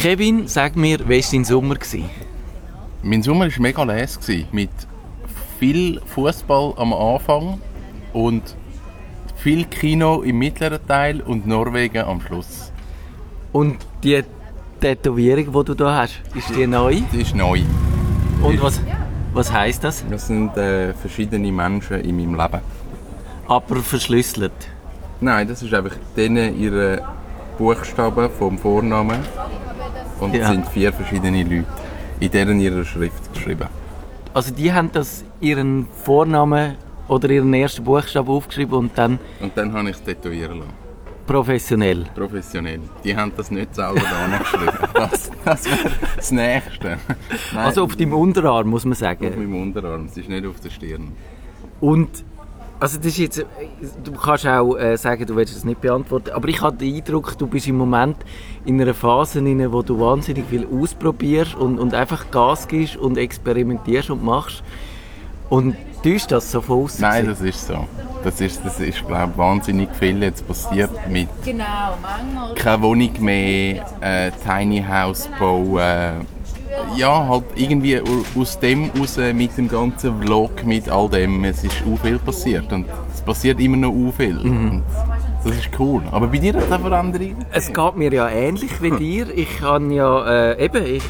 Kevin, sag mir, wie war dein Sommer? Gewesen? Mein Sommer war mega gewesen, mit viel Fußball am Anfang und viel Kino im mittleren Teil und Norwegen am Schluss. Und die Tätowierung, die du da hast, ist die neu? Die ist neu. Und was, was heisst das? Das sind äh, verschiedene Menschen in meinem Leben. Aber verschlüsselt. Nein, das ist einfach denen ihre Buchstaben vom Vornamen. Und es Ja. sind vier verschiedene Leute in deren ihrer Schrift geschrieben. Also die haben das ihren Vornamen oder ihren ersten Buchstaben aufgeschrieben und dann Und dann habe ich es tätowieren lassen. professionell. Professionell. Die haben das nicht selber da geschrieben. Das, das wäre das Nächste. Nein, Also auf deinem Unterarm, muss man auf sagen. meinem Unterarm. Es ist nicht auf der Stirn. Und also das ist jetzt, du kannst auch äh, sagen, du willst es nicht beantworten, aber ich habe den Eindruck, du bist im Moment in einer Phase, in wo du wahnsinnig viel ausprobierst und, und einfach Gas gibst und experimentierst und machst. Und täuscht das so von außen? Nein, das ist so. Das ist, das ist glaube wahnsinnig viel jetzt passiert mit Genau, manchmal. keine Wohnung mehr, äh, Tiny House bauen. Ja, halt irgendwie au- aus dem raus mit dem ganzen Vlog, mit all dem, es ist auch viel passiert und es passiert immer noch auch viel. Und das ist cool. Aber bei dir hat es eine Veränderung Es geht mir ja ähnlich wie dir. Ich kann ja, äh, eben, ich,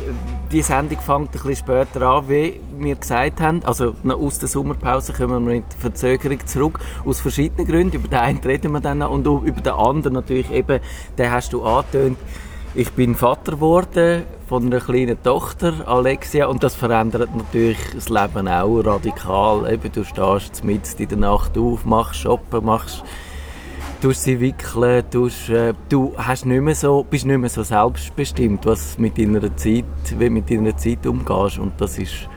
die Sendung fängt ein bisschen später an, wie wir gesagt haben. Also aus der Sommerpause kommen wir mit Verzögerung zurück. Aus verschiedenen Gründen. Über den einen reden wir dann noch und über den anderen natürlich eben, den hast du angetönt. Ich bin Vater geworden von einer kleinen Tochter, Alexia, und das verändert natürlich das Leben auch radikal. Eben, du stehst mitten in der Nacht auf, machst Shoppen, machst tust sie wickeln, tust, äh, du hast nicht mehr so, bist nicht mehr so selbstbestimmt, was mit deiner Zeit, wie mit deiner Zeit umgehst und das ist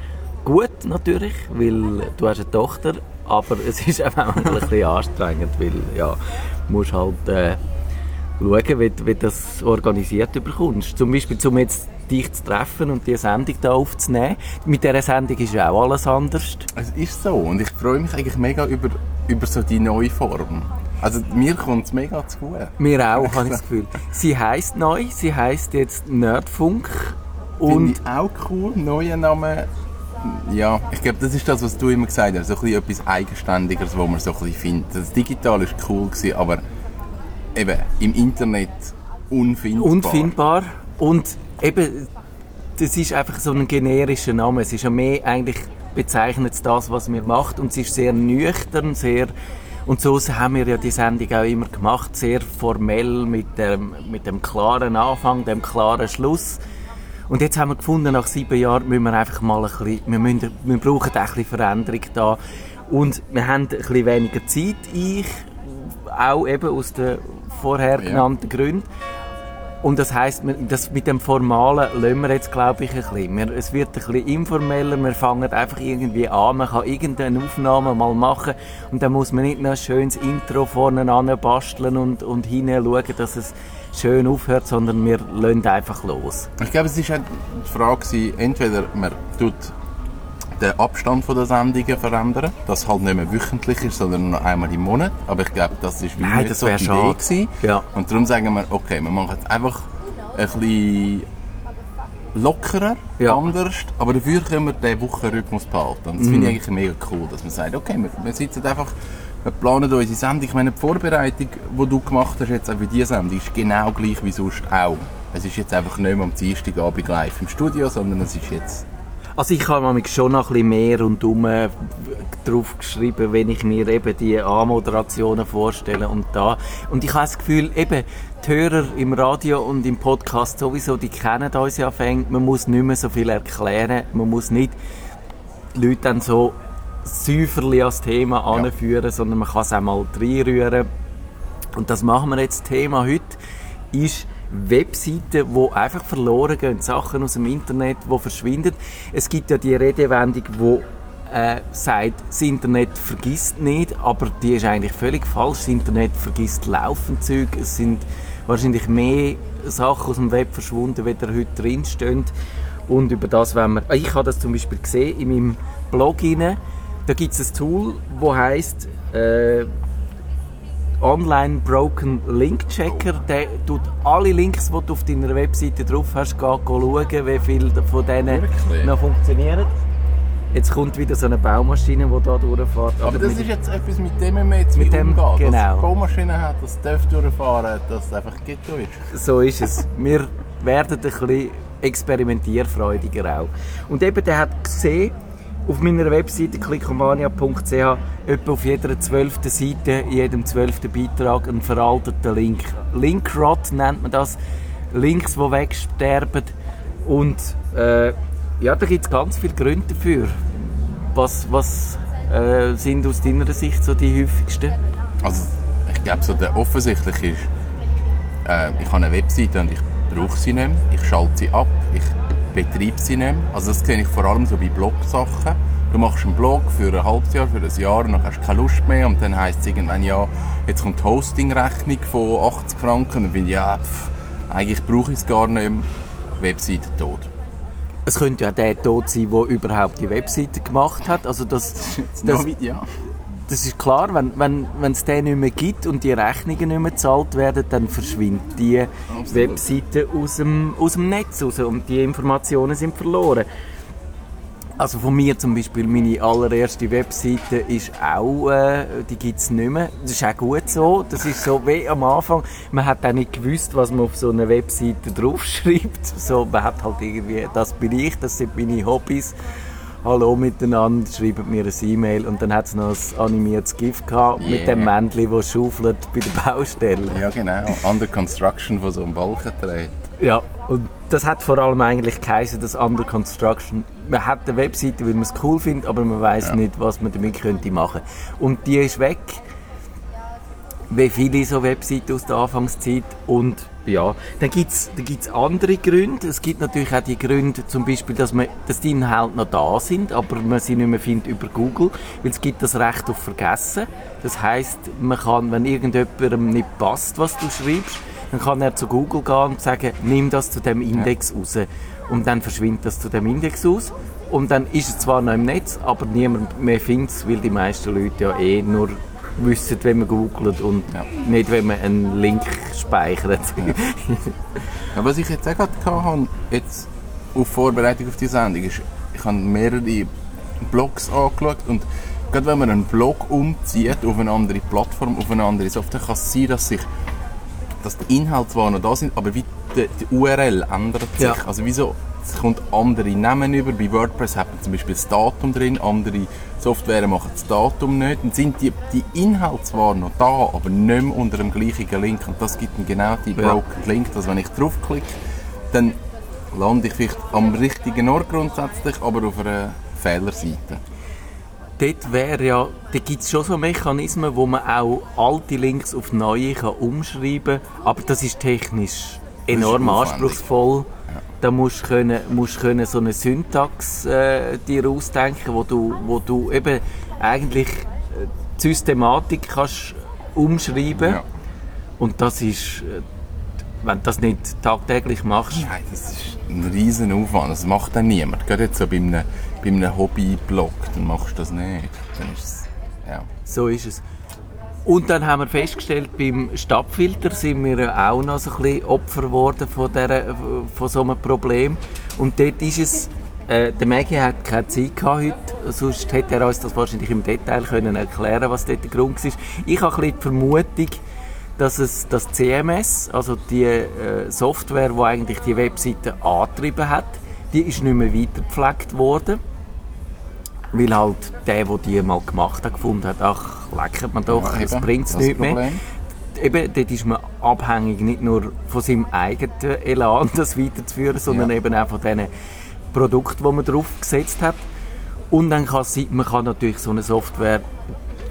gut natürlich, weil du hast eine Tochter, aber es ist auch ein bisschen anstrengend, weil ja, du musst halt äh, schauen, wie, wie das organisiert bekommst. Zum Beispiel, um jetzt dich zu treffen und die Sendung da aufzunehmen. Mit dieser Sendung ist ja auch alles anders. Es ist so und ich freue mich eigentlich mega über, über so die neue Form. Also mir kommt es mega zu gut. Mir auch, habe ich das Gefühl. Sie heisst neu, sie heisst jetzt Nerdfunk. Finde Und ich auch cool, neuer Name. Ja, ich glaube, das ist das, was du immer gesagt hast, so ein bisschen etwas Eigenständiges, wo man so ein bisschen findet. Das Digital ist cool gewesen, aber eben im Internet unfindbar. unfindbar. Und eben, das ist einfach so ein generischer Name. Es ist ja mehr eigentlich bezeichnet das, was wir macht. Und es ist sehr nüchtern, sehr und so haben wir ja die Sendung auch immer gemacht, sehr formell mit dem, mit dem klaren Anfang, dem klaren Schluss. Und jetzt haben wir gefunden, nach sieben Jahren müssen wir einfach mal ein bisschen, wir, müssen, wir brauchen auch ein bisschen Veränderung da. Und wir haben ein bisschen weniger Zeit, ich, auch eben aus den vorher Ja. genannten Gründen. Und das heisst, das mit dem Formalen lassen wir jetzt, glaube ich, ein bisschen. Wir, es wird ein bisschen informeller, wir fangen einfach irgendwie an, man kann irgendeine Aufnahme mal machen und dann muss man nicht noch ein schönes Intro vorne an basteln und, und hinschauen, dass es schön aufhört, sondern wir lassen einfach los. Ich glaube, es war die Frage, entweder man tut den Abstand von der Sendungen verändern, dass halt nicht mehr wöchentlich ist, sondern nur einmal im Monat. Aber ich glaube, das ist nicht das so die Idee schade. gewesen. Ja. Und darum sagen wir, okay, wir machen jetzt einfach ein bisschen lockerer, Ja. anders, aber dafür können wir den Wochenrhythmus behalten. Und das Mhm. finde ich eigentlich mega cool, dass man sagt, okay, wir, wir sitzen einfach, wir planen unsere Sendung. Ich meine, die Vorbereitung, die du gemacht hast jetzt auch für diese Sendung, ist genau gleich wie sonst auch. Es ist jetzt einfach nicht mehr am Dienstagabend live im Studio, sondern es ist jetzt Also ich habe nämlich schon noch ein bisschen mehr rundum äh, drauf geschrieben, wenn ich mir eben die Anmoderationen vorstelle und da. Und ich habe das Gefühl, eben, die Hörer im Radio und im Podcast sowieso, die kennen uns ja fängt. Man muss nicht mehr so viel erklären. Man muss nicht die Leute dann so säuferli ans Thema anführen, sondern man kann es auch mal reinrühren. Und das machen wir jetzt. Thema heute ist Webseiten, die einfach verloren gehen, Sachen aus dem Internet, die verschwinden. Es gibt ja die Redewendung, die äh, sagt, das Internet vergisst nicht, aber die ist eigentlich völlig falsch. Das Internet vergisst laufend Zeug. Es sind wahrscheinlich mehr Sachen aus dem Web verschwunden, wie da heute drinstehen. Und über das wenn wir... Ich habe das zum Beispiel gesehen in meinem Blog. Da gibt es ein Tool, das heisst... Äh, Online Broken Link Checker. Der tut alle Links, die du auf deiner Webseite drauf hast, gehen, schauen, wie viele von denen Wirklich? noch funktionieren. Jetzt kommt wieder so eine Baumaschine, die da durchfährt. Aber das ist jetzt etwas, mit dem wir jetzt Mit dem- umgehen. Dass genau. es Baumaschinen hat, das darf durchfahren, dass es einfach Ghetto ist. So ist es. Wir werden ein bisschen experimentierfreudiger auch. Und eben, der hat gesehen, auf meiner Webseite klickomania.ch etwa auf jeder zwölften Seite, in jedem zwölften Beitrag einen veralteten Link. Linkrot nennt man das. Links, die wegsterben. Und äh, ja, da gibt es ganz viele Gründe dafür. Was, was äh, sind aus deiner Sicht so die häufigsten? Also, ich glaube, so der offensichtliche ist, äh, ich habe eine Webseite und ich brauche sie nicht mehr. Ich schalte sie ab, ich nicht mehr. Also das sehe ich vor allem so bei Blog-Sachen. Du machst einen Blog für ein halbes Jahr, für ein Jahr und dann hast du keine Lust mehr und dann heisst es irgendwann, ja, jetzt kommt die Hosting-Rechnung von 80 Franken und dann bin ich, ja, pff, eigentlich brauche ich es gar nicht mehr. Webseite tot. Es könnte ja der tot sein, der überhaupt die Webseite gemacht hat. Also das, das, ja. Das ist klar, wenn wenn wenn, es den nicht mehr gibt und die Rechnungen nicht mehr gezahlt werden, dann verschwindet die Absolut. Webseite aus dem, aus dem Netz raus und die Informationen sind verloren. Also von mir zum Beispiel, meine allererste Webseite ist auch, äh, die gibt es nicht mehr. Das ist auch gut so. Das ist so wie am Anfang. Man hat auch nicht gewusst, was man auf so einer Webseite draufschreibt. So, man hat halt irgendwie, das bin ich, das sind meine Hobbys. Hallo miteinander, schreibt mir eine E-Mail und dann hat es noch ein animiertes GIF gehabt mit Yeah. dem Männchen, das schaufelt bei der Baustelle. Ja, genau. Under Construction von so einem Balken dreht. Ja, und das hat vor allem eigentlich geheißen, das Under Construction. Man hat eine Webseite, weil man es cool findet, aber man weiß Ja. nicht, was man damit könnte machen. Und die ist weg. Wie viele so Webseiten aus der Anfangszeit. Und ja, dann gibt es dann gibt's andere Gründe. Es gibt natürlich auch die Gründe, zum Beispiel, dass, man, dass die Inhalte noch da sind, aber man sie nicht mehr findet über Google, weil es gibt das Recht auf Vergessen. Das heißt, man kann, wenn irgendjemandem nicht passt, was du schreibst, dann kann er zu Google gehen und sagen, nimm das zu dem Index raus. Und dann verschwindet das zu dem Index aus. Und dann ist es zwar noch im Netz, aber niemand mehr findet es, weil die meisten Leute ja eh nur wissen, wenn man googelt und Ja. nicht, wenn man einen Link speichert. Ja, was ich jetzt auch gerade hatte, jetzt auf Vorbereitung auf die Sendung, ist, ich habe mehrere Blogs angeschaut und gerade wenn man einen Blog umzieht auf eine andere Plattform, auf eine andere Software, kann es sein, dass sich dass die Inhalte zwar noch da sind, aber wie die, die URL ändert sich. Ja. Also wieso, es kommt andere Namen über. Bei WordPress hat man zum Beispiel das Datum drin, andere Software machen das Datum nicht. Dann sind die, die Inhalte zwar noch da, aber nicht mehr unter dem gleichen Link. Und das gibt dann genau die Ja. Broken Link, dass wenn ich draufklicke, dann lande ich vielleicht am richtigen Ort grundsätzlich, aber auf einer Fehlerseite. Dort wäre ja, da gibt es schon so Mechanismen, wo man auch alte Links auf neue kann umschreiben kann, aber das ist technisch enorm aufwendig. anspruchsvoll. Da musst du können, musst können so eine Syntax äh, dir ausdenken, wo du, wo du eben eigentlich äh, die Systematik kannst umschreiben. Ja. Und das ist, äh, wenn du das nicht tagtäglich machst, Nein, das ist ein riesen Aufwand. Das macht dann niemand. Gerade jetzt so bei einem, bei einem Hobby-Blog, dann machst du das nicht. Dann ist es, ja. So ist es. Und dann haben wir festgestellt, beim Stadtfilter sind wir ja auch noch so ein bisschen Opfer geworden von, dieser, von so einem Problem. Und dort ist es, äh, der Maggie hat keine Zeit gehabt heute, sonst hätte er uns das wahrscheinlich im Detail können erklären was dort der Grund war. Ich habe ein bisschen die Vermutung, dass es das CMS, also die äh, Software, die eigentlich die Webseite angetrieben hat, die ist nicht mehr weitergepflegt worden. Weil halt der, der die mal gemacht hat, gefunden hat, ach, leckert man doch, Ja, das eben, bringt es das ist nicht mehr. Eben, dort ist man abhängig nicht nur von seinem eigenen Elan, das weiterzuführen, sondern Ja. eben auch von den Produkten, die man draufgesetzt hat. Und dann kann es sein, man kann natürlich so eine Software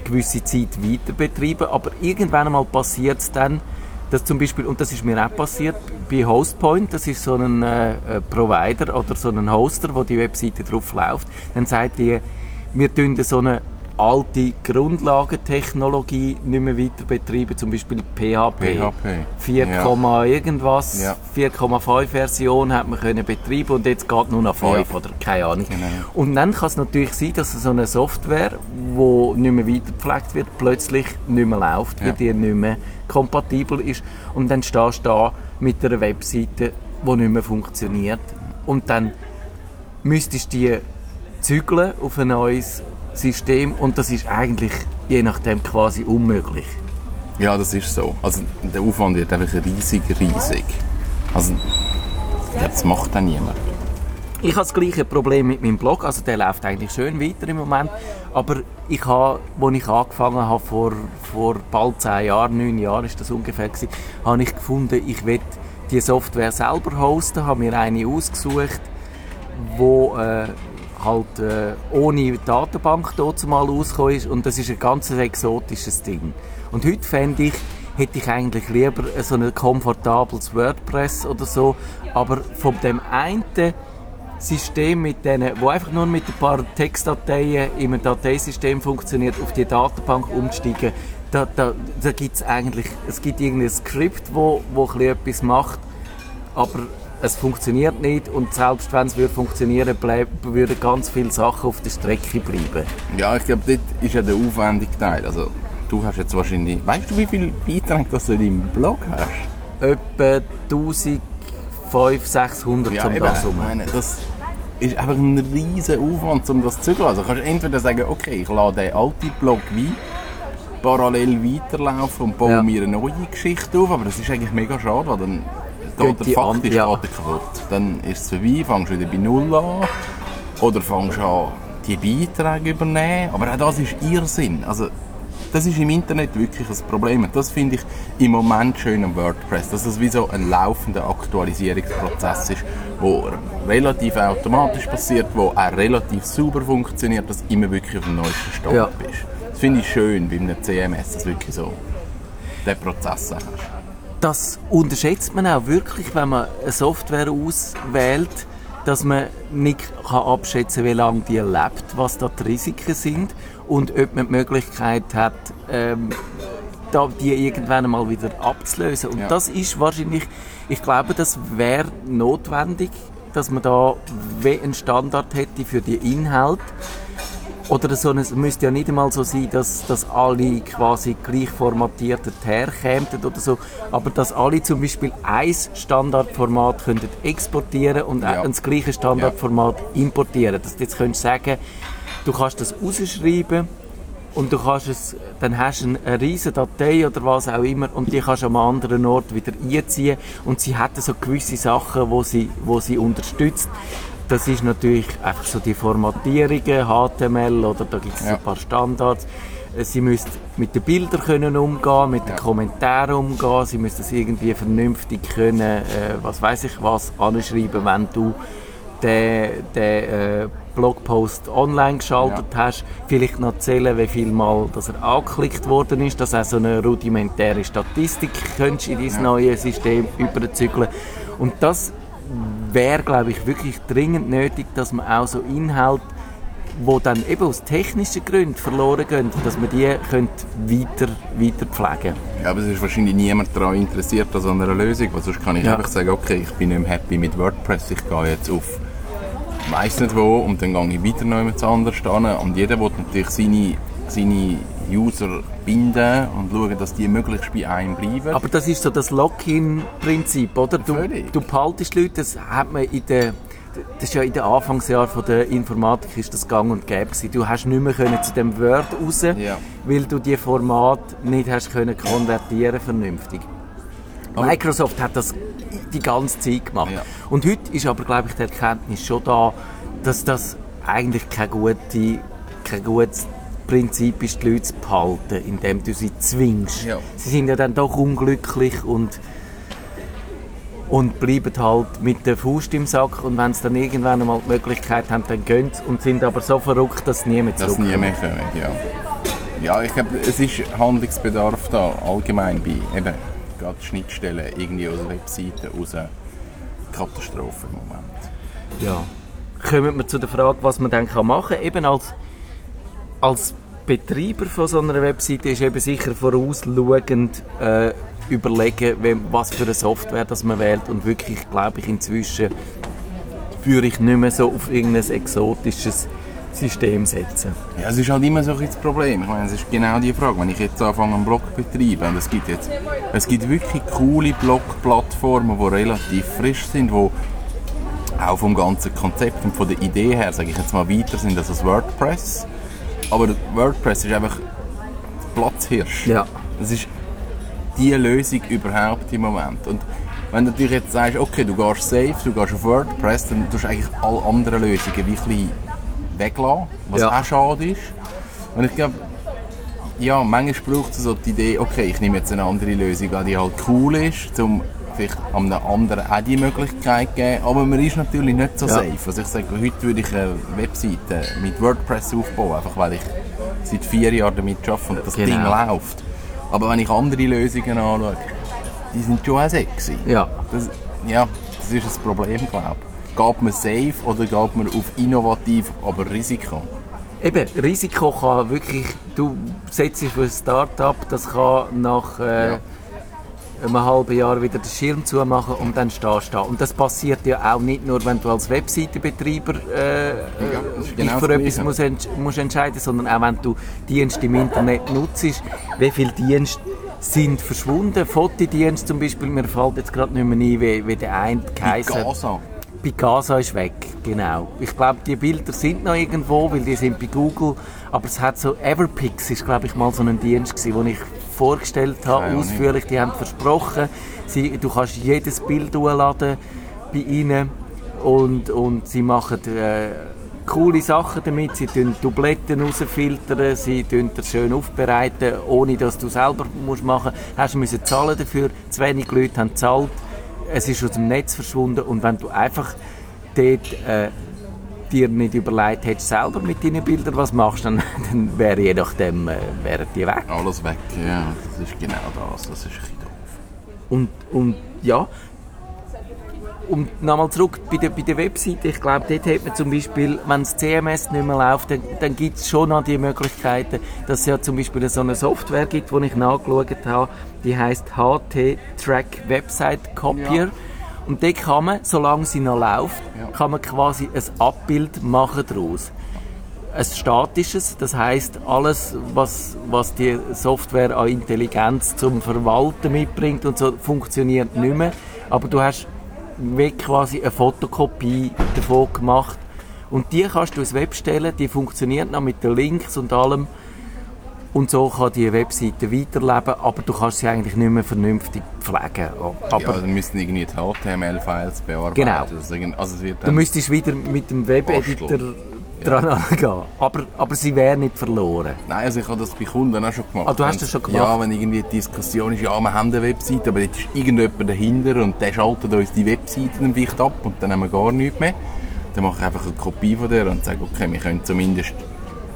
gewisse Zeit weiter betreiben, aber irgendwann einmal passiert es dann, dass zum Beispiel, und das ist mir auch passiert, bei Hostpoint, das ist so ein äh, äh, Provider oder so ein Hoster, wo die Webseite drauf läuft, dann sagt die, wir tun so eine alte Grundlagentechnologie nicht mehr weiter betreiben, zum Beispiel PHP. PHP. 4, Ja. irgendwas, Ja. 4,5 Version hat man können betreiben und jetzt geht nur noch 5 Ja. oder keine Ahnung. Genau. Und dann kann es natürlich sein, dass so eine Software, die nicht mehr weitergepflegt wird, plötzlich nicht mehr läuft, weil Ja. die nicht mehr kompatibel ist. Und dann stehst du da mit einer Webseite, die nicht mehr funktioniert. Und dann müsstest du die zügeln auf ein neues System und das ist eigentlich je nachdem quasi unmöglich. Ja, das ist so. Also der Aufwand wird einfach riesig, riesig. Also das macht dann niemand. Ich habe das gleiche Problem mit meinem Blog, also der läuft eigentlich schön weiter im Moment, aber ich habe, als ich angefangen habe, vor, vor bald zehn Jahren, neun Jahren ist das ungefähr gewesen, habe ich gefunden, ich will die Software selber hosten, habe mir eine ausgesucht, wo äh, halt äh, ohne Datenbank dort mal rausgekommen ist. Und das ist ein ganz exotisches Ding. Und heute fände ich, hätte ich eigentlich lieber so ein komfortables WordPress oder so, aber von dem einen System mit denen, wo einfach nur mit ein paar Textdateien in einem Dateisystem funktioniert, auf die Datenbank umsteigen, da, da, da gibt es eigentlich, es gibt irgendein Skript, wo, wo etwas macht, aber es funktioniert nicht und selbst wenn es würde funktionieren würde, würden ganz viele Sachen auf der Strecke bleiben. Ja, ich glaube, dort ist ja der aufwendige Teil. Also du hast jetzt wahrscheinlich... Weißt du, wie viele Beiträge das du in deinem Blog hast? Etwa 1500, 600 zum eben, das meine, das ist einfach ein riesen Aufwand, um das zu zügeln. Also kannst du entweder sagen, okay, ich lade den alten Blog wie parallel weiterlaufen und baue Ja. mir eine neue Geschichte auf, aber das ist eigentlich mega schade, weil dann Geht die der faktisch ja. geht der kaputt. Dann ist es vorbei, fängst wieder bei Null an oder fängst an, die Beiträge übernehmen. Aber auch das ist Irrsinn. Also, das ist im Internet wirklich ein Problem. Und das finde ich im Moment schön am WordPress, dass es wie so ein laufender Aktualisierungsprozess ist, wo relativ automatisch passiert, wo auch relativ sauber funktioniert, dass du immer wirklich auf dem neuesten Stand Ja. bist. Das finde ich schön bei einem CMS, dass du wirklich so den Prozess hast. Das unterschätzt man auch wirklich, wenn man eine Software auswählt, dass man nicht kann abschätzen kann, wie lange die lebt, was da die Risiken sind und ob man die Möglichkeit hat, ähm, die irgendwann mal wieder abzulösen. Und Ja. das ist wahrscheinlich, ich glaube, das wäre notwendig, dass man da einen Standard hätte für die Inhalte. Oder so, es müsste ja nicht einmal so sein, dass, dass alle quasi gleich formatiert herkämen oder so, aber dass alle zum Beispiel ein Standardformat könnten exportieren und Ja. das gleiche Standardformat importieren. Dass du jetzt könntest sagen, du kannst das rausschreiben und du kannst es, dann hast du eine, riesige Datei oder was auch immer und die kannst du am anderen Ort wieder einziehen und sie hat so gewisse Sachen, wo sie, wo sie unterstützt. Das ist natürlich einfach so die Formatierungen, HTML oder da gibt es Ja. ein paar Standards. Äh, Sie müssen mit den Bildern können umgehen, mit den Ja. Kommentaren umgehen, sie müssen das irgendwie vernünftig können, äh, was weiß ich was, anschreiben, wenn du den, den äh, Blogpost online geschaltet hast, vielleicht noch zählen, wie viel Mal dass er angeklickt worden ist, dass auch so eine rudimentäre Statistik könntest in dein neue System überzügeln. Und das wäre, glaube ich, wirklich dringend nötig, dass man auch so Inhalte, wo dann eben aus technischen Gründen verloren gehen, dass man die könnte weiter, weiter pflegen Ja, aber es ist wahrscheinlich niemand daran interessiert an so einer Lösung, weil sonst kann ich Ja. einfach sagen, okay, ich bin nicht mehr happy mit WordPress, ich gehe jetzt auf weiss nicht wo und dann gehe ich wieder noch jemand anders hin und jeder will natürlich seine, seine User binden und schauen, dass die möglichst bei einem bleiben. Aber das ist so das Lock-in-Prinzip, oder? Du, Völlig. du behaltest Leute, das hat man in der das ist ja in den Anfangsjahren von der Informatik ist das gang und gäbe gewesen. Du hast nicht mehr können zu dem Word raus, Ja. weil du die Format nicht hast können konvertieren vernünftig. Microsoft hat das die ganze Zeit gemacht. Ja. Und heute ist aber, glaube ich, die Erkenntnis schon da, dass das eigentlich kein, gute, kein gutes Prinzip ist, die Leute zu behalten, indem du sie zwingst. Ja. Sie sind ja dann doch unglücklich und, und bleiben halt mit der Faust im Sack und wenn sie dann irgendwann einmal die Möglichkeit haben, dann gehen sie und sind aber so verrückt, dass sie nie mehr Das zurückkommen. nie mehr können, ja. Ja, ich glaube, es ist Handlungsbedarf da, allgemein bei eben gerade Schnittstellen irgendwie aus Webseiten raus. Katastrophe im Moment. Ja. Kommen wir zu der Frage, was man dann machen kann. Eben als, als Betreiber von so einer Webseite ist eben sicher vorausschauend äh, überlegen, wem, was für eine Software das man wählt und wirklich, glaube ich, inzwischen würde ich nicht mehr so auf irgendein exotisches System setzen. Ja, es ist halt immer so ein das Problem. Ich meine, es ist genau die Frage, wenn ich jetzt anfange, einen Blog zu betreiben, und es gibt jetzt, es gibt wirklich coole Blog-Plattformen, die relativ frisch sind, die auch vom ganzen Konzept und von der Idee her, sage ich jetzt mal, weiter sind als WordPress. Aber WordPress ist einfach Platzhirsch. Ja. Das ist die Lösung überhaupt im Moment. Und wenn du natürlich jetzt sagst, okay, du gehst safe, du gehst auf WordPress, dann tust du eigentlich alle anderen Lösungen ein bisschen weglassen, was Ja. auch schade ist. Und ich glaube, ja, manchmal braucht es so die Idee, okay, ich nehme jetzt eine andere Lösung an, die halt cool ist, um vielleicht an einem anderen auch die Möglichkeit geben, aber man ist natürlich nicht so Ja. safe. Also ich sage, heute würde ich eine Webseite mit WordPress aufbauen, einfach weil ich seit vier Jahren damit arbeite und das Genau. Ding läuft. Aber wenn ich andere Lösungen anschaue, die sind schon auch sexy. Ja. Das, ja, das ist das Problem, glaube ich. Geht man safe oder geht man auf innovativ, aber Risiko? Eben, Risiko kann wirklich, du setzt dich für ein Start-up, das kann nach äh, Ja. Einem halben Jahr wieder den Schirm zumachen und dann stehst du da. Und das passiert ja auch nicht nur, wenn du als Webseitenbetreiber äh, äh, das ist dich genau für etwas musst, musst entscheiden sondern auch wenn du Dienste im Internet nutzt. Wie viele Dienste sind verschwunden? Fotodienste zum Beispiel, mir fällt jetzt gerade nicht mehr ein, wie, wie der eine geheißen. Gaza. Picasa ist weg, genau. Ich glaube, die Bilder sind noch irgendwo, weil die sind bei Google. Aber es hat so, Everpix ist, glaube ich, mal so ein Dienst gewesen, den ich vorgestellt habe, Keine ausführlich. Die haben versprochen, sie, du kannst jedes Bild hochladen bei ihnen und, und sie machen äh, coole Sachen damit. Sie tun Dubletten rausfiltern, sie tun das schön aufbereiten, ohne dass du selber musst machen musst. Hast du müssen zahlen dafür, zu wenig Leute haben gezahlt es ist aus dem Netz verschwunden und wenn du einfach dort äh, dir nicht überlegt hättest, selber mit deinen Bildern was machst, dann, dann wäre je nachdem äh, wären die weg. Alles weg, ja, das ist genau das. Das ist ein bisschen doof. Und, und ja, und nochmal zurück bei der, bei der Webseite. Ich glaube, dort hat man zum Beispiel, wenn das CMS nicht mehr läuft, dann, dann gibt es schon noch die Möglichkeiten, dass es ja zum Beispiel so eine Software gibt, die ich nachgeschaut habe, die heißt HT Track Website Copier. Und dort kann man, solange sie noch läuft, Ja. kann man quasi ein Abbild machen daraus. Ein statisches, das heißt alles, was, was die Software an Intelligenz zum Verwalten mitbringt und so, funktioniert nicht mehr. Aber du hast wie quasi eine Fotokopie davon gemacht und die kannst du ins Web stellen, die funktioniert noch mit den Links und allem und so kann die Webseite weiterleben, aber du kannst sie eigentlich nicht mehr vernünftig pflegen. Aber ja, dann müssten irgendwie die HTML-Files bearbeiten. Genau. Also, also Du müsstest wieder mit dem Webeditor dran angehen. Aber, aber sie wäre nicht verloren. Nein, also ich habe das bei Kunden auch schon gemacht. Ah, du hast das schon gemacht? Ja, wenn irgendwie die Diskussion ist, ja, wir haben eine Webseite, aber jetzt ist irgendjemand dahinter und der schaltet uns die Webseite dann vielleicht ab und dann haben wir gar nichts mehr. Dann mache ich einfach eine Kopie von der und sage, okay, wir können zumindest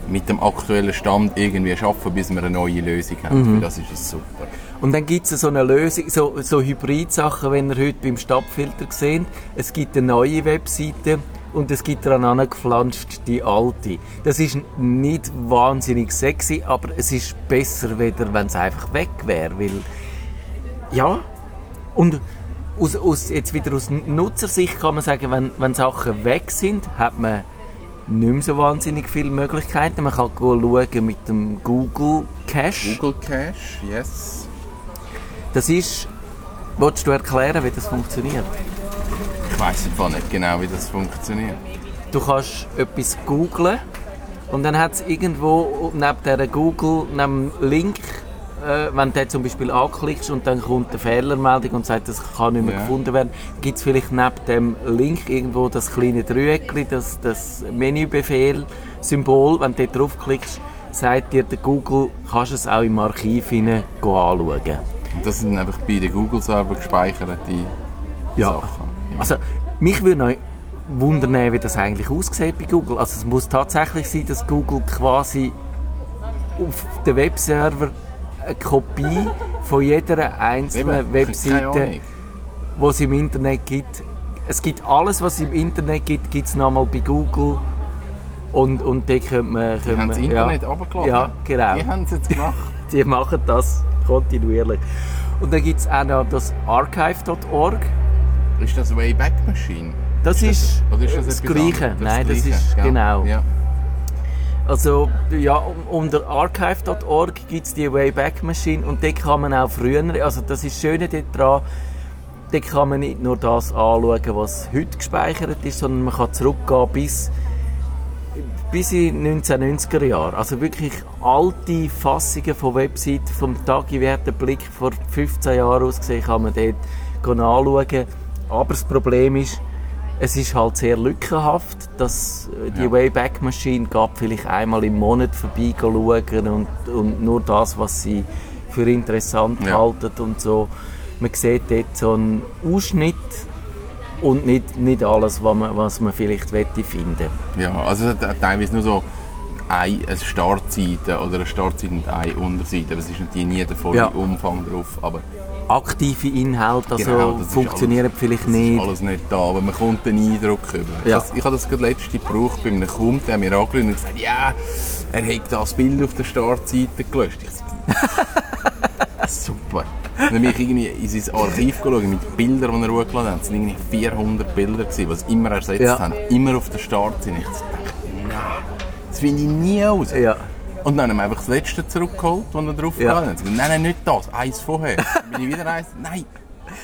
mit dem aktuellen Stand irgendwie schaffen, bis wir eine neue Lösung haben. Mhm. Für das ist es super. Und dann gibt es so eine Lösung, so, so Hybrid-Sachen, wenn ihr heute beim Stadtfilter seht. Es gibt eine neue Webseite und es gibt daran angeflanscht die alte. Das ist nicht wahnsinnig sexy, aber es ist besser, weder wenn es einfach weg wäre, weil ja und aus, aus, jetzt wieder aus Nutzersicht kann man sagen, wenn, wenn Sachen weg sind, hat man nicht mehr so wahnsinnig viele Möglichkeiten. Man kann schauen mit dem Google Cache. Google Cache, yes. Das ist. Wolltest du erklären, wie das funktioniert? Ich weiß einfach nicht genau, wie das funktioniert. Du kannst etwas googlen und dann hat es irgendwo neben dieser Google, neben dem Link, äh, wenn du den zum Beispiel anklickst und dann kommt eine Fehlermeldung und sagt, das kann nicht mehr Ja. gefunden werden, gibt es vielleicht neben dem Link irgendwo das kleine Dreieckchen, das, das Menübefehl-Symbol. Wenn du dort draufklickst, sagt dir der Google, kannst du es auch im Archiv hinein anschauen. Und das sind einfach bei den Google-Server gespeicherte Ja. Sachen. Also, mich würde noch wundern, wie das eigentlich aussieht bei Google. Also, es muss tatsächlich sein, dass Google quasi auf dem Webserver eine Kopie von jeder einzelnen Eben, Webseite, die es im Internet gibt. Es gibt alles, was es im Internet gibt, gibt es nochmal bei Google Und, und dort könnte man... Die könnte haben das Internet ja, runtergeladen. Ja, genau. Die haben es jetzt gemacht. Die machen das kontinuierlich. Und dann gibt es auch noch das archive.org. Ist das Wayback Machine? Das ist, Oder ist das, das Gleiche. anderes? Nein, das Gleiche, ist gell? genau. Ja. Also, ja, un- unter archive.org gibt es die Wayback Machine und dort kann man auch früher, also das ist das Schöne dran, dort kann man nicht nur das anschauen, was heute gespeichert ist, sondern man kann zurückgehen bis, bis in 1990er Jahre. Also wirklich alte Fassungen von Webseiten vom Tag, wie hat der Blick vor 15 Jahren ausgesehen, kann man dort anschauen. Aber das Problem ist, es ist halt sehr lückenhaft, dass äh, die Ja. Wayback Machine geht vielleicht einmal im Monat vorbei schauen und, und nur das, was sie für interessant Ja. halten und so. Man sieht dort so einen Ausschnitt und nicht, nicht alles, was man, was man vielleicht wette finden. Ja, also es hat teilweise nur so eine, eine Startseite oder eine Startseite und eine Unterseite. Aber es ist natürlich nie der volle Ja. Umfang drauf. Aber Aktive Inhalte also Genau, funktionieren alles- vielleicht das nicht. ist alles nicht da, aber man kommt den Eindruck über. Ich Ja. Ich habe das gerade letzte gebraucht bei einem Kunden, der hat mir angerufen und gesagt, ja, er hat das Bild auf der Startseite gelöscht. Ich super. Dann bin ich irgendwie in sein Archiv geschaut mit Bildern, die er hochgeladen hat. Es waren irgendwie 400 Bilder, gewesen, was immer ersetzt Ja. haben. Immer auf der Startseite. Ich dachte, nein, das finde ich nie aus. Ja. Und dann haben wir einfach das letzte zurückgeholt, das er drauf Ja. hat. Nein, nein, nicht das, eins vorher. Dann bin ich wieder eins, nein,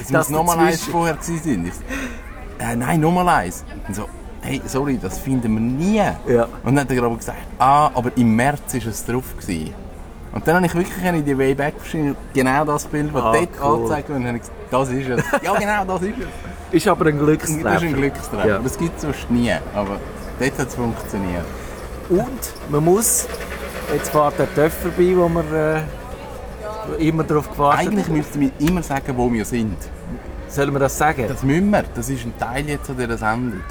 es Das muss nochmal eins vorher gewesen sein. Äh, nein, nochmal eins. Und so, hey, sorry, das finden wir nie. Ja. Und dann hat er gerade gesagt, ah, aber im März war es drauf. Gewesen. Und dann habe ich wirklich in die Wayback Machine genau das Bild, das Ah, dort cool. angezeigt wurde, und dann habe ich gesagt, das ist es. Ja, genau, das ist es. Ist aber ein Glückstreffer. Das ist ein Glückstreffer. Ja. Das gibt es sonst nie. Aber dort hat es funktioniert. Und man muss, jetzt fährt der Töff vorbei, wo wir äh, immer darauf gewartet Eigentlich müssten wir immer sagen, wo wir sind. Sollen wir das sagen? Das müssen wir. Das ist ein Teil jetzt an dieser Sendung.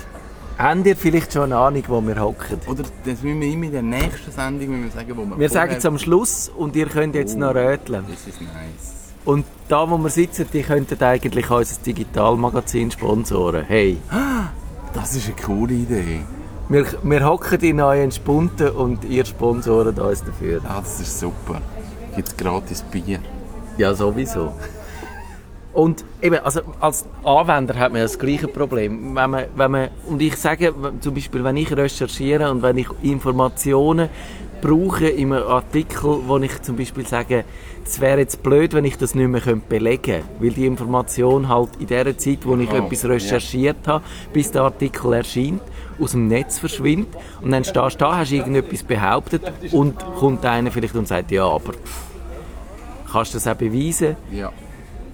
Habt ihr vielleicht schon eine Ahnung, wo wir hocken? Oder das müssen wir immer in der nächsten Sendung müssen wir sagen, wo wir Wir sagen es am Schluss und ihr könnt jetzt noch röteln. Das ist nice. Und da, wo wir sitzen, die könnten eigentlich unser Digitalmagazin sponsoren. Hey, Das ist eine coole Idee. Wir, wir hocken in euren Spunten und ihr sponsoren uns dafür. Ah, das ist super. Gibt es gratis Bier? Ja, sowieso. Und eben, also als Anwender hat man das gleiche Problem. Wenn man, wenn man, und ich sage, zum Beispiel, wenn ich recherchiere und wenn ich Informationen brauche in einem Artikel, wo ich zum Beispiel sage, es wäre jetzt blöd, wenn ich das nicht mehr könnte belegen könnte, weil die Information halt in der Zeit, wo ich Oh, etwas recherchiert habe, bis der Artikel erscheint, aus dem Netz verschwindet und dann stehst du da, hast irgendetwas behauptet und kommt einer vielleicht und sagt, ja, aber pff, kannst du das auch beweisen? Ja.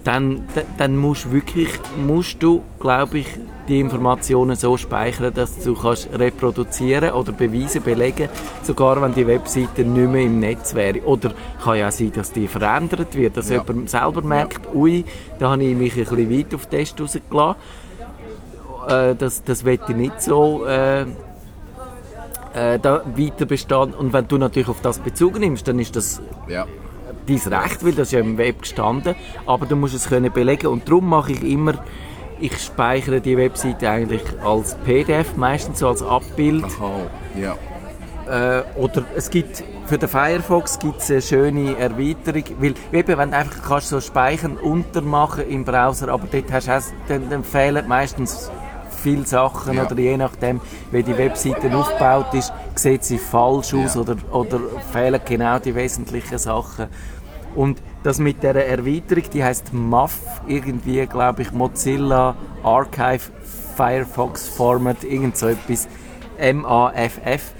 dann, dann- musst du wirklich, musst du, glaube ich, die Informationen so speichern, dass du kannst reproduzieren oder beweisen, belegen, sogar wenn die Webseite nicht mehr im Netz wäre. Oder kann ja sein, dass die verändert wird, dass Ja. jemand selber merkt, ui, da habe ich mich ein bisschen weit auf den Test rausgelassen. Äh, das, das will ich nicht so äh, äh, da weiter bestehen. Und wenn du natürlich auf das Bezug nimmst, dann ist das Ja. dein Recht, weil das ist ja im Web gestanden, aber du musst es können belegen und darum mache ich immer, ich speichere die Webseite eigentlich als PDF, meistens so als Abbild Aha. Ja. äh, oder es gibt für den Firefox gibt es eine schöne Erweiterung, weil eben, wenn du einfach kannst so speichern untermachen im Browser, aber dort hast du dann, dann fehlen meistens viele Sachen Ja. oder je nachdem, wie die Webseite aufgebaut ist, sieht sie falsch aus Ja. oder, oder fehlen genau die wesentlichen Sachen. Und das mit der Erweiterung, die heißt MAF, irgendwie, glaube ich, Mozilla Archive Firefox Format, irgend so etwas, M-A-F-F.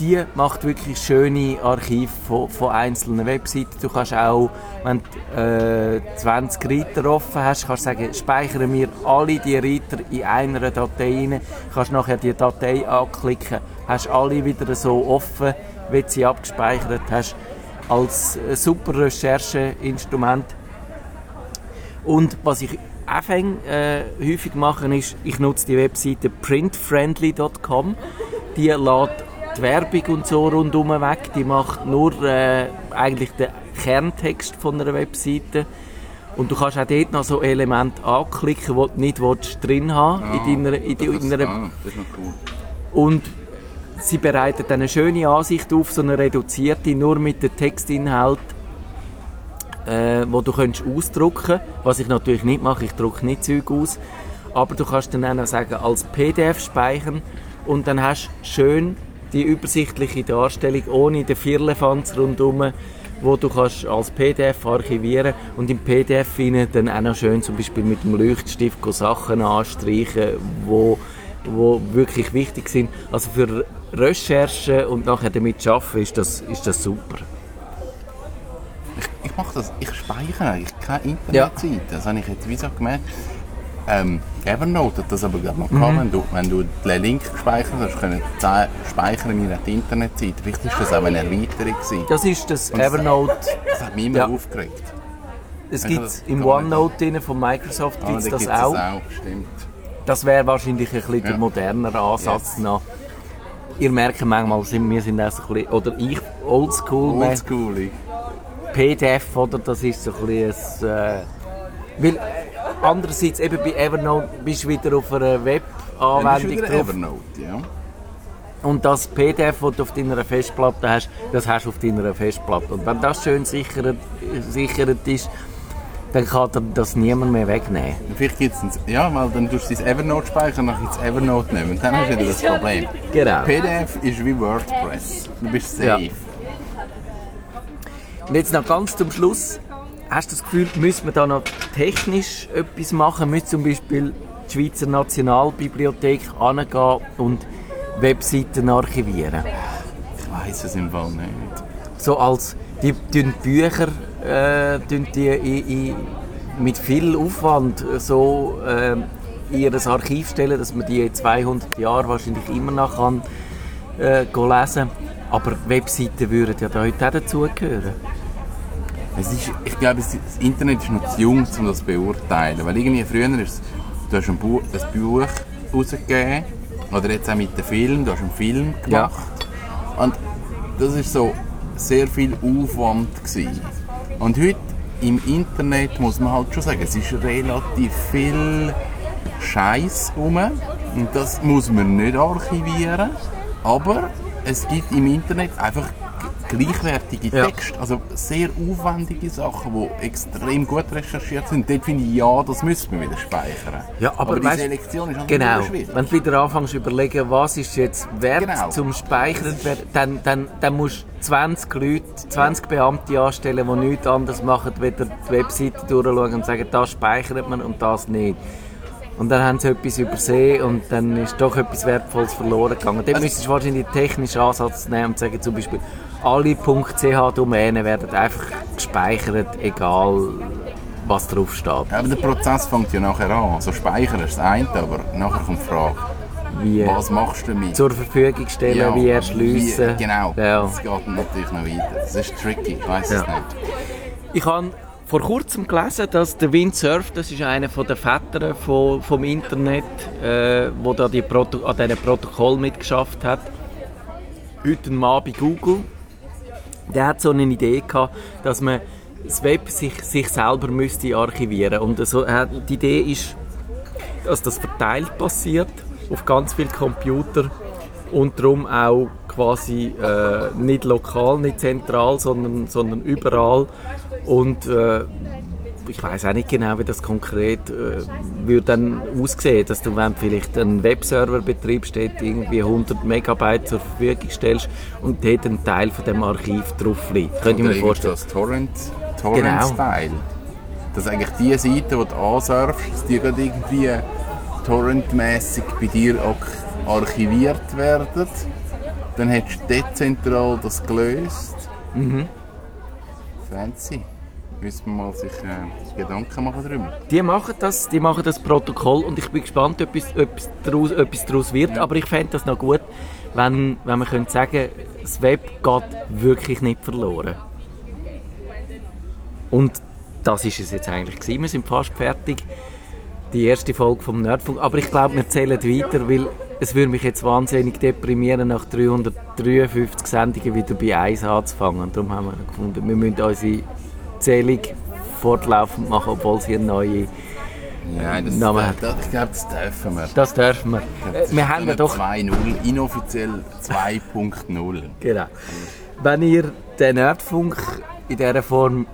Die macht wirklich schöne Archive von, von einzelnen Webseiten. Du kannst auch, wenn du äh, 20 Reiter offen hast, kannst du sagen, speichere mir alle die Reiter in einer Datei rein. Kannst nachher die Datei anklicken, hast alle wieder so offen, wie du sie abgespeichert hast als äh, super Rechercheinstrument. Und was ich auch fäng, äh, häufig mache, ist, ich nutze die Webseite printfriendly.com. Die lädt die Werbung und so rundum weg. Die macht nur äh, eigentlich den Kerntext von einer Webseite. Und du kannst auch dort noch so Elemente anklicken, die du nicht willst, drin haben in deiner, in, in einer ah, das ist noch cool. und sie bereiten dann eine schöne Ansicht auf, so eine reduzierte, nur mit dem Textinhalt, äh, wo du könntest ausdrucken was ich natürlich nicht mache, ich drucke nicht Zeug aus, aber du kannst dann auch sagen, als PDF speichern und dann hast du schön die übersichtliche Darstellung ohne den Firlefanz rundherum, wo du kannst als PDF archivieren und im PDF dann auch noch schön zum Beispiel mit dem Leuchtstift Sachen anstreichen, wo, wo wirklich wichtig sind. Also für Recherche und nachher damit arbeiten ist das, ist das super. Ich, ich mache das, ich speichere eigentlich keine Internetseite. Ja. Das habe ich jetzt wie so gemerkt. Ähm, Evernote hat das aber gerade noch mhm. wenn, du, wenn du den Link gespeichert hast, können speichern wir die Internetseite. Vielleicht ist das auch eine Erweiterung gewesen. Das ist das Und Evernote. Das hat mich immer ja. aufgeregt. Es gibt im OneNote von Microsoft ah, gibt's das auch. Das auch. Das wäre wahrscheinlich ein bisschen ja. der modernere Ansatz yes. noch. Ihr merkt manchmal, wir sind auch so ein bisschen, oder ich, oldschool. Oldschool. PDF, oder, das ist so ein bisschen ein, äh, weil andererseits eben bei Evernote bist du wieder auf einer Web-Anwendung ja, drauf. Evernote, ja. Und das PDF, das du auf deiner Festplatte hast, das hast du auf deiner Festplatte. Und wenn das schön sichert, sichert ist, dann kann das niemand mehr wegnehmen. Vielleicht gibt's ein, ja, weil dann tust du dein Evernote speichern, dann kannst du Evernote nehmen. Und dann hast du wieder das Problem. Genau. PDF ist wie WordPress. Du bist safe. Ja. Und jetzt noch ganz zum Schluss. Hast du das Gefühl, müssen wir da noch technisch etwas machen? Müssen zum Beispiel die Schweizer Nationalbibliothek angehen und Webseiten archivieren? Ich weiß es im Fall nicht. So als die, die Bücher äh, die in, in, mit viel Aufwand so äh, in ihr Archiv stellen, dass man die 200 Jahre wahrscheinlich immer noch kann, äh, lesen kann. Aber Webseiten würden ja da heute auch dazugehören. Es ist, ich glaube, das Internet ist noch zu jung, um das zu beurteilen. Weil irgendwie früher ist du hast ein Buch, ein Buch rausgegeben, oder jetzt auch mit dem Film, du hast einen Film gemacht. Ja. Und das ist so sehr viel Aufwand gewesen. Und heute im Internet muss man halt schon sagen, es ist relativ viel Scheiß rum. Und das muss man nicht archivieren. Aber es gibt im Internet einfach gleichwertige ja. Texte, also sehr aufwendige Sachen, die extrem gut recherchiert sind. Dort finde ich, ja, das müssen wir wieder speichern. Ja, aber, aber die weißt, Selektion ist halt genau, Wenn du wieder anfängst zu überlegen, was ist jetzt wert genau. zum Speichern, dann, dann, dann musst du 20 Leute, 20 Beamte anstellen, die nichts anderes machen, weder die Webseite durchschauen und sagen, das speichert man und das nicht. Und dann haben sie etwas übersehen und dann ist doch etwas Wertvolles verloren gegangen. Dann also, müsstest du wahrscheinlich einen technischen Ansatz nehmen und sagen zum Beispiel, alle .ch-Domänen werden einfach gespeichert, egal was drauf steht. aber der Prozess fängt ja nachher an. Also speichern ist das eine, aber nachher kommt die Frage, wie was machst du damit? Zur Verfügung stellen, ja, wie erschliessen. Genau, ja. das geht natürlich noch weiter. Das ist tricky, ich weiß ja. es nicht. Ich habe vor kurzem gelesen, dass der Windsurf, das ist einer der Väter vom, Internet, äh, wo die Proto an diesem Protokoll mitgeschafft hat. Heute Mann bei Google der hat so eine Idee gehabt, dass man das Web sich, sich selber müsste archivieren und also, die Idee ist, dass das verteilt passiert auf ganz viele Computer und darum auch quasi äh, nicht lokal, nicht zentral, sondern, sondern überall und äh, ich weiß auch nicht genau, wie das konkret äh, würde dann aussehen, dass du, wenn vielleicht einen Webserver betreibst, dort irgendwie 100 Megabyte zur Verfügung stellst und dort ein Teil von dem Archiv drauf liegt. Könnte ich mir vorstellen. Das Torrent, Torrent genau. Style. Dass eigentlich die Seite, die du ansurfst, die gerade irgendwie torrentmäßig bei dir archiviert werden. Dann hättest du dezentral das gelöst. Mhm. Fancy müssen wir mal sich äh, Gedanken machen darüber. Die machen das, die machen das Protokoll und ich bin gespannt, ob etwas, etwas, daraus, etwas daraus wird. Ja. Aber ich fände das noch gut, wenn, wenn man könnte sagen, das Web geht wirklich nicht verloren. Und das ist es jetzt eigentlich gewesen. Wir sind fast fertig. Die erste Folge vom Nerdfunk. Aber ich glaube, wir zählen weiter, weil es würde mich jetzt wahnsinnig deprimieren, nach 353 Sendungen wieder bei 1 anzufangen. Und darum haben wir gefunden, wir müssen unsere Zählung fortlaufend machen, obwohl sie eine neue Nein, das, Namen das, hat. das, ich glaube, das dürfen wir. Das dürfen wir. Äh, wir haben ja doch... 2.0, inoffiziell 2.0. Genau. Wenn ihr den Nerdfunk in dieser Form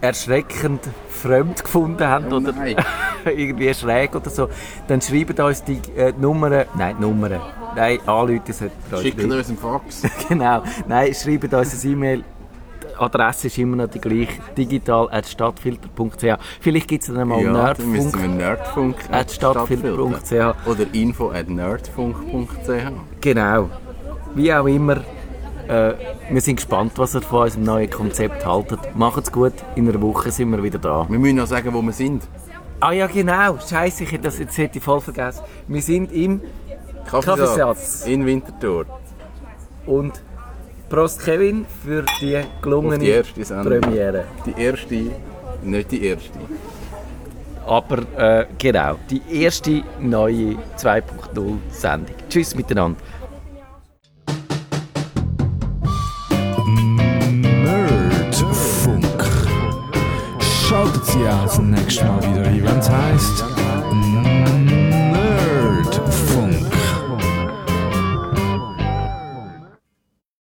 erschreckend fremd gefunden habt Oh oder nein. irgendwie schräg oder so, dann schreibt uns die äh, Nummern, nein, Nummern, nein, anrufen sollten ihr uns einen Fax. Genau, nein, schreibt uns ein E-Mail. Die Adresse ist immer noch die gleiche, digital.stadtfilter.ch. Vielleicht gibt es dann mal Ja, dann Nerdfunk. Nerdfunk at stadtfilter.ch. Oder info at nerdfunk.ch. Genau. Wie auch immer, äh, wir sind gespannt, was ihr von unserem neuen Konzept haltet. Macht's gut, in einer Woche sind wir wieder da. Wir müssen noch sagen, wo wir sind. Ah ja, genau. Scheiße, ich hätte das jetzt hätte ich voll vergessen. Wir sind im Kaffeesatz. In Winterthur. und Prost Kevin für die gelungene Auf die erste Sendung. Premiere. Die erste, nicht die erste. Aber äh, genau, die erste neue 2.0 Sendung. Tschüss miteinander. Nerdfunk. Schaltet Sie auch das nächste Mal wieder es heisst